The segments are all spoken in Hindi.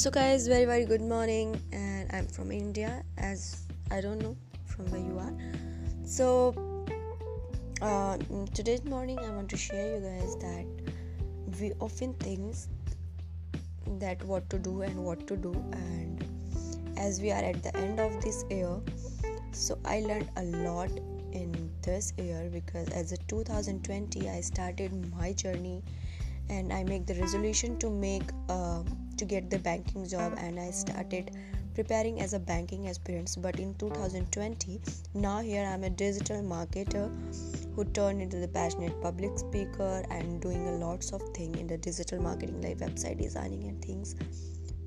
So, guys, very very good morning, and I'm from India, as I don't know from where you are. So, uh, today's morning, I want to share you guys that we often think that what to do and what to do, and as we are at the end of this year, so I learned a lot in this year because as a 2020, I started my journey and I make the resolution to make. Uh, to get the banking job and I started preparing as a banking aspirant but in 2020 now here I'm a digital marketer who turned into the passionate public speaker and doing a lots of thing in the digital marketing like website designing and things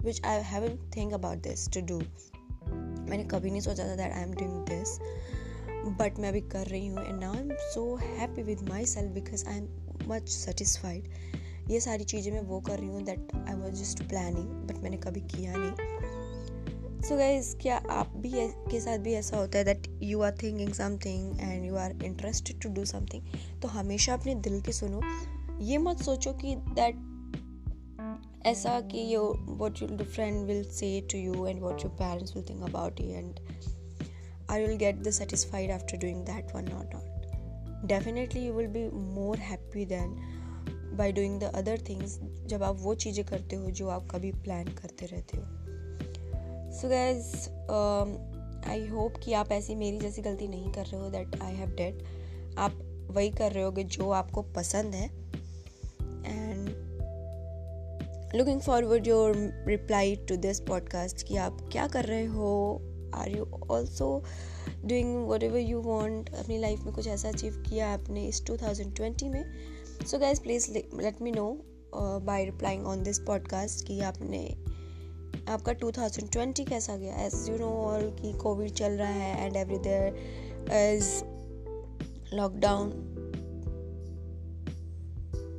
which I haven't think about this to do मैंने कभी नहीं सोचा था that I am doing this but मैं अभी कर रही हूँ and now I am so happy with myself because I am much satisfied ये सारी चीज़ें मैं वो कर रही हूँ that I was just planning but मैंने कभी किया नहीं। सो गाइज़ क्या आप भी के साथ भी ऐसा होता है that you are thinking something and you are interested to do something तो हमेशा अपने दिल की सुनो। ये मत सोचो कि दैट ऐसा कि यो what you friend will say to you and what your parents will think about you and I will get the satisfied after doing that one not not definitely you will be more happy than by doing the other things जब आप वो चीज़ें करते हो जो आप कभी प्लान करते रहते हो। सो गैज आई होप कि आप ऐसी मेरी जैसी गलती नहीं कर रहे हो दैट आई हैव डेड आप वही कर रहे होगे जो आपको पसंद है। And looking forward your reply to this podcast कि आप क्या कर रहे हो? Are you also doing whatever you want अपनी लाइफ में कुछ ऐसा अचीव किया आपने इस 2020 में? So guys please let me know by replying on this podcast कि आपने आपका 2020 कैसा गया? एज यू नो ऑल कि कोविड चल रहा है and every there is lockdown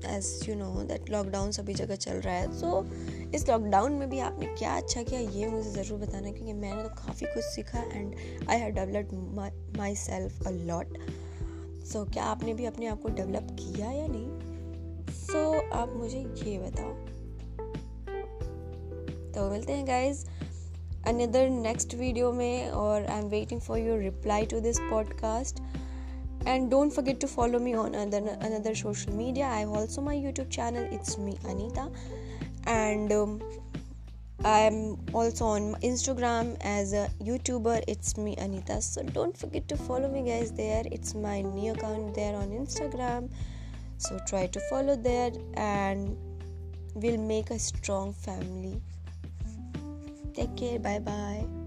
as you know that lockdown सभी जगह चल रहा है। सो so, इस लॉकडाउन में भी आपने क्या अच्छा किया ये मुझे ज़रूर बताना क्योंकि मैंने तो काफ़ी कुछ सीखा and I have developed myself a lot so so, क्या आपने भी अपने आप को डेवलप किया या नहीं? सो so, आप मुझे ये बताओ। तो मिलते हैं गाइज़ अनदर नेक्स्ट वीडियो में और I am waiting for your reply to this podcast and don't forget to follow me on other another social media I also my YouTube channel it's me Anita and I'm also on Instagram as a YouTuber. It's me, Anita. So don't forget to follow me, guys. There, it's my new account there on Instagram. So try to follow there, and we'll make a strong family. Take care. Bye bye.